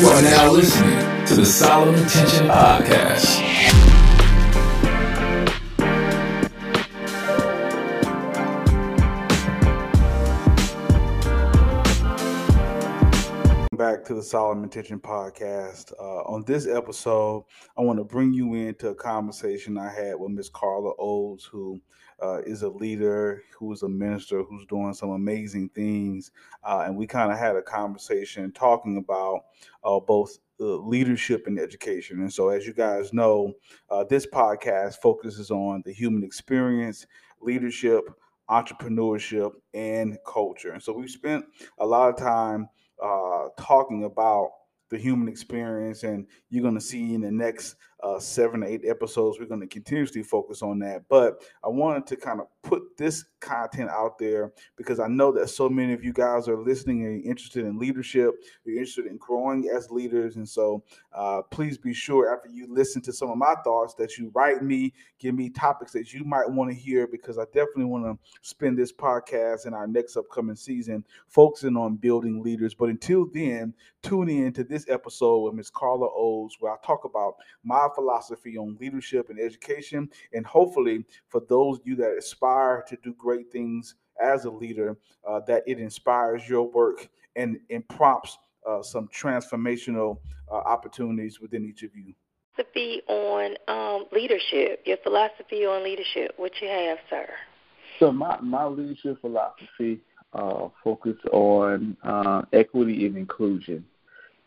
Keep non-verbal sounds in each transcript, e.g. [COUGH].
You are now listening to the Solomon Tention Podcast. To the Solomon Tention podcast. Uh, on this episode, I want to bring you into a conversation I had with Miss Carla Olds, who uh, is a leader, who is a minister, who's doing some amazing things. Uh, and we kind of had a conversation talking about uh, both leadership and education. And so, as you guys know, uh, this podcast focuses on the human experience, leadership, entrepreneurship, and culture. And so, we've spent a lot of time uh, talking about the human experience, and you're going to see in the next uh, seven to eight episodes, we're going to continuously focus on that. But I wanted to kind of put this content out there because I know that so many of you guys are listening and interested in leadership, you're interested in growing as leaders. And so uh, please be sure after you listen to some of my thoughts that you write me, give me topics that you might want to hear because I definitely want to spend this podcast in our next upcoming season focusing on building leaders. But until then, tune in to this episode with Ms. Carla Olds where I talk about my philosophy on leadership and education. And hopefully, for those of you that aspire to do great things as a leader, uh, that it inspires your work and, and prompts uh, some transformational uh, opportunities within each of you. Philosophy on um, leadership, your philosophy on leadership, what you have, sir. So my, my leadership philosophy uh, focus on uh, equity and inclusion.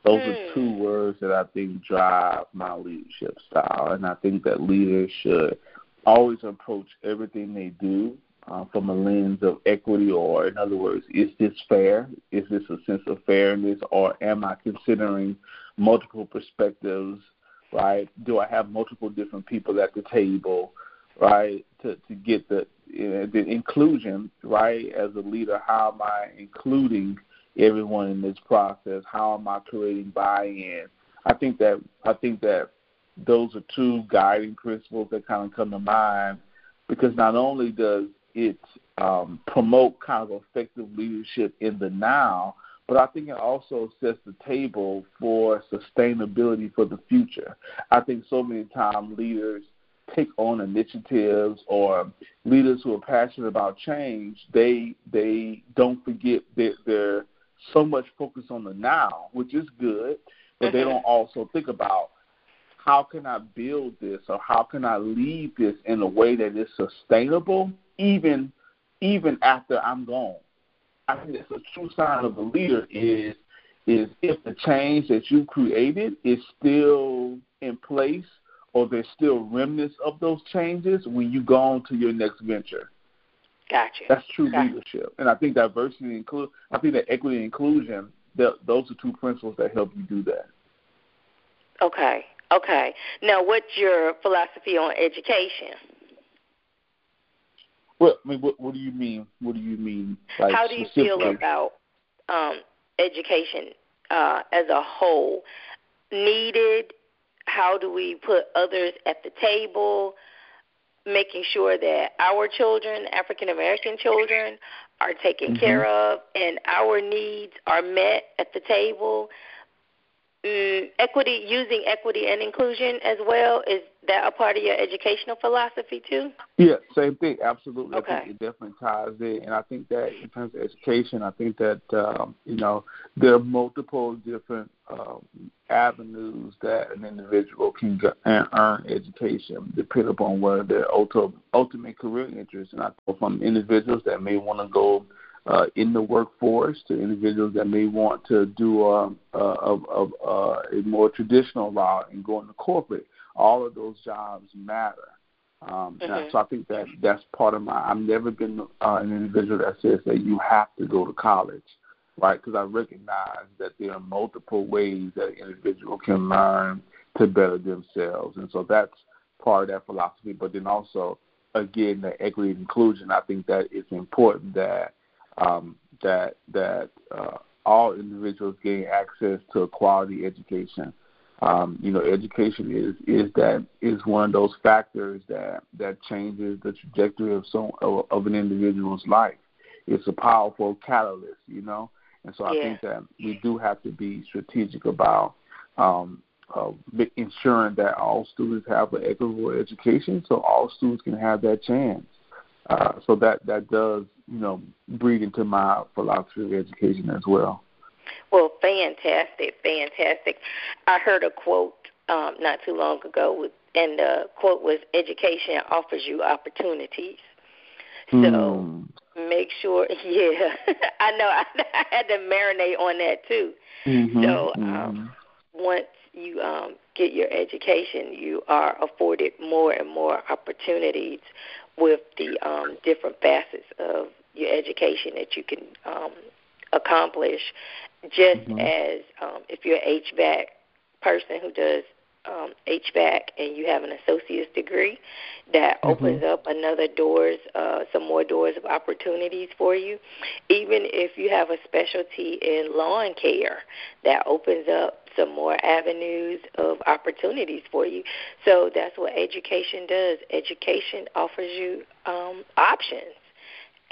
Those mm. are two hmm. words that I think drive my leadership style, and I think that leaders should always approach everything they do uh, from a lens of equity, or in other words, is this fair? Is this a sense of fairness, or am I considering multiple perspectives? Right? Do I have multiple different people at the table? Right? To to get the the inclusion. Right? As a leader, how am I including everyone in this process? How am I creating buy-in? I think that I think that those are two guiding principles that kind of come to mind because not only does it um, promote kind of effective leadership in the now, but I think it also sets the table for sustainability for the future. I think so many times leaders take on initiatives or leaders who are passionate about change, they they don't forget that they're so much focus on the now, which is good, but mm-hmm. they don't also think about how can I build this or how can I lead this in a way that is sustainable even even after I'm gone. I think that's a true sign of a leader is is if the change that you created is still in place or there's still remnants of those changes when you go on to your next venture. Gotcha. That's true gotcha. leadership, and I think diversity and include. I think that equity and inclusion. Those are two principles that help you do that. Okay. Okay. Now, what's your philosophy on education? Well, I mean, what, what do you mean? What do you mean? Like, How do you feel about um, education uh, as a whole? Needed? How do we put others at the table? Making sure that our children, African American children, are taken mm-hmm. care of and our needs are met at the table. Mm, equity, using equity and inclusion as well, is that a part of your educational philosophy too? Yeah, same thing. Absolutely. Okay. I think it definitely ties in, and I think that in terms of education, I think that um, you know there are multiple different um, avenues that an individual can get and earn education, depending upon where their ultimate, ultimate career interest. And I think from individuals that may want to go uh, in the workforce to individuals that may want to do um, of, of uh, a more traditional route and go into corporate. All of those jobs matter. Um, mm-hmm. and so I think that that's part of my. I've never been uh, an individual that says that you have to go to college right? Because I recognize that there are multiple ways that an individual can learn to better themselves, and so that's part of that philosophy. But then also, again, the equity and inclusion. I think that it's important that um, that that uh, all individuals gain access to a quality education. Um, you know, education is is that is one of those factors that that changes the trajectory of some of, of an individual's life. It's a powerful catalyst, you know, And so I Yeah. think that we do have to be strategic about um, uh, ensuring that all students have an equitable education, so all students can have that chance. Uh, so that that does, you know, breed into my philosophy of education as well. Well, fantastic, fantastic. I heard a quote um, not too long ago, with, and the quote was, "Education offers you opportunities." So Hmm. make sure, [LAUGHS] yeah. I know I, [LAUGHS] I had to marinate on that too. Mhm, So, mhm. um, once you um, get your education, you are afforded more and more opportunities with the um, different facets of your education that you can um, accomplish. Just Mhm. as um, if you're an HVAC person who does um, HVAC and you have an associate's degree, that Mhm. opens up another doors, uh, some more doors of opportunities for you. Even if you have a specialty in lawn care, that opens up some more avenues of opportunities for you. So that's what education does. Education offers you um, options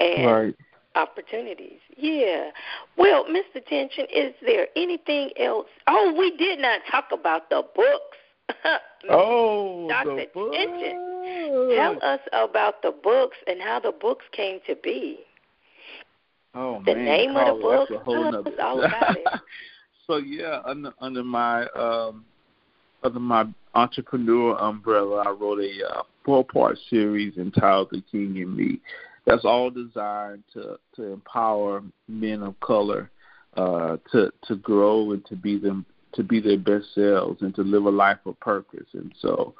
and right. opportunities. Yeah. Well, Mr. Tention, is there anything else? Oh, we did not talk about the books. [LAUGHS] Oh, Dr. the book. Tell us about the books and how the books came to be. Oh the man, name of the book. a Tell us all about it. [LAUGHS] so yeah, under under my um under my entrepreneur umbrella, I wrote a uh, four part series entitled "The King in Me." That's all designed to to empower men of color uh, to to grow and to be them to be their best selves and to live a life of purpose. And so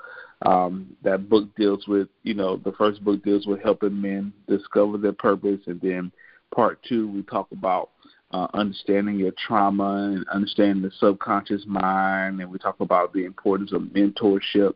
um, that book deals with you know the first book deals with helping men discover their purpose, and then part two we talk about uh, understanding your trauma and understanding the subconscious mind, and we talk about the importance of mentorship.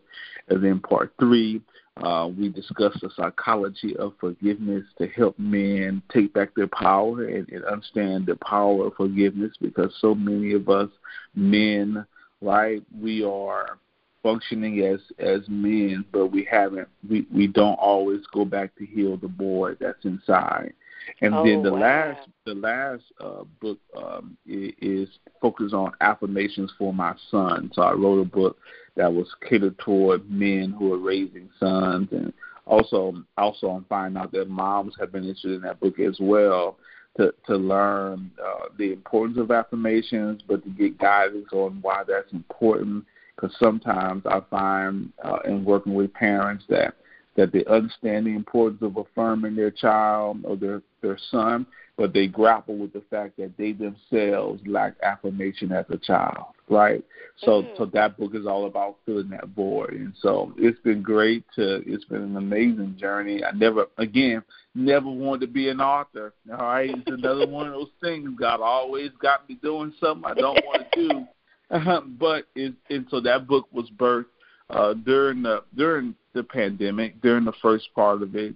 And then part three, uh, we discuss the psychology of forgiveness to help men take back their power and, and understand the power of forgiveness because so many of us men, right, we are functioning as as men, but we haven't we we don't always go back to heal the boy that's inside. And Oh, then the wow. last the last uh, book um, is focused on affirmations for my son. So I wrote a book that was catered toward men who are raising sons, and also also I'm finding out that moms have been interested in that book as well to to learn uh, the importance of affirmations, but to get guidance on why that's important. Because sometimes I find uh, in working with parents that that they understand the importance of affirming their child or their their son, but they grapple with the fact that they themselves lack affirmation as a child, right? So Mhm. so that book is all about filling that void, and so it's been great to it's been an amazing journey. I never again never wanted to be an author. All right, it's another one of those things. God always got me doing something I don't want to do. [LAUGHS] but it, and so that book was birthed uh, during the during the pandemic, during the first part of it,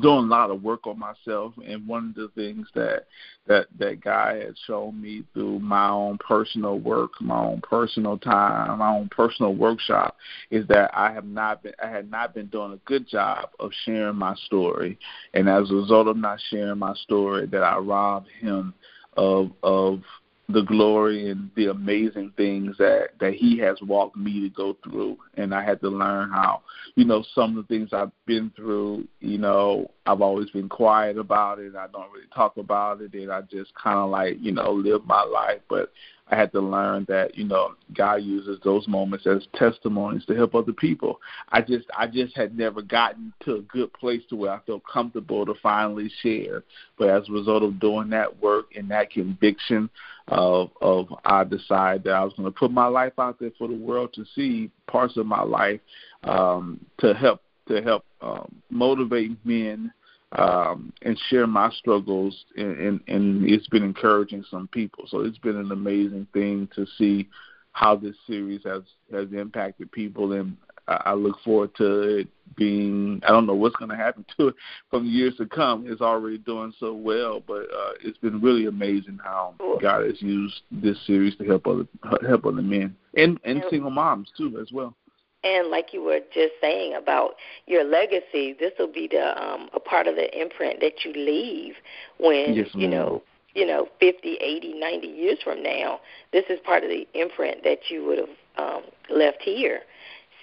doing a lot of work on myself. And one of the things that that that guy had shown me through my own personal work, my own personal time, my own personal workshop, is that I have not been I had not been doing a good job of sharing my story. And as a result of not sharing my story, that I robbed him of of the glory and the amazing things that that he has walked me to go through and I had to learn how you know some of the things I've been through you know I've always been quiet about it I don't really talk about it and I just kind of like you know live my life but I had to learn that you know God uses those moments as testimonies to help other people. I just I just had never gotten to a good place to where I felt comfortable to finally share. But as a result of doing that work and that conviction of of I decided that I was going to put my life out there for the world to see parts of my life um, to help to help um, motivate men um, and share my struggles, and, and, and it's been encouraging some people. So it's been an amazing thing to see how this series has has impacted people, and I, I look forward to it being. I don't know what's going to happen to it from years to come. It's already doing so well, but uh, it's been really amazing how God has used this series to help other help other men and and single moms too as well. And like you were just saying about your legacy, this will be the um, a part of the imprint that you leave when Yes, you know you know, 50, 80, 90 years from now, this is part of the imprint that you would have um, left here.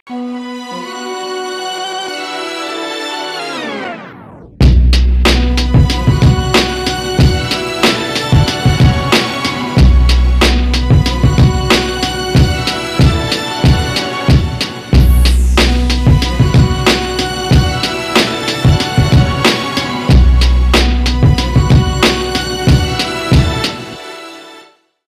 Música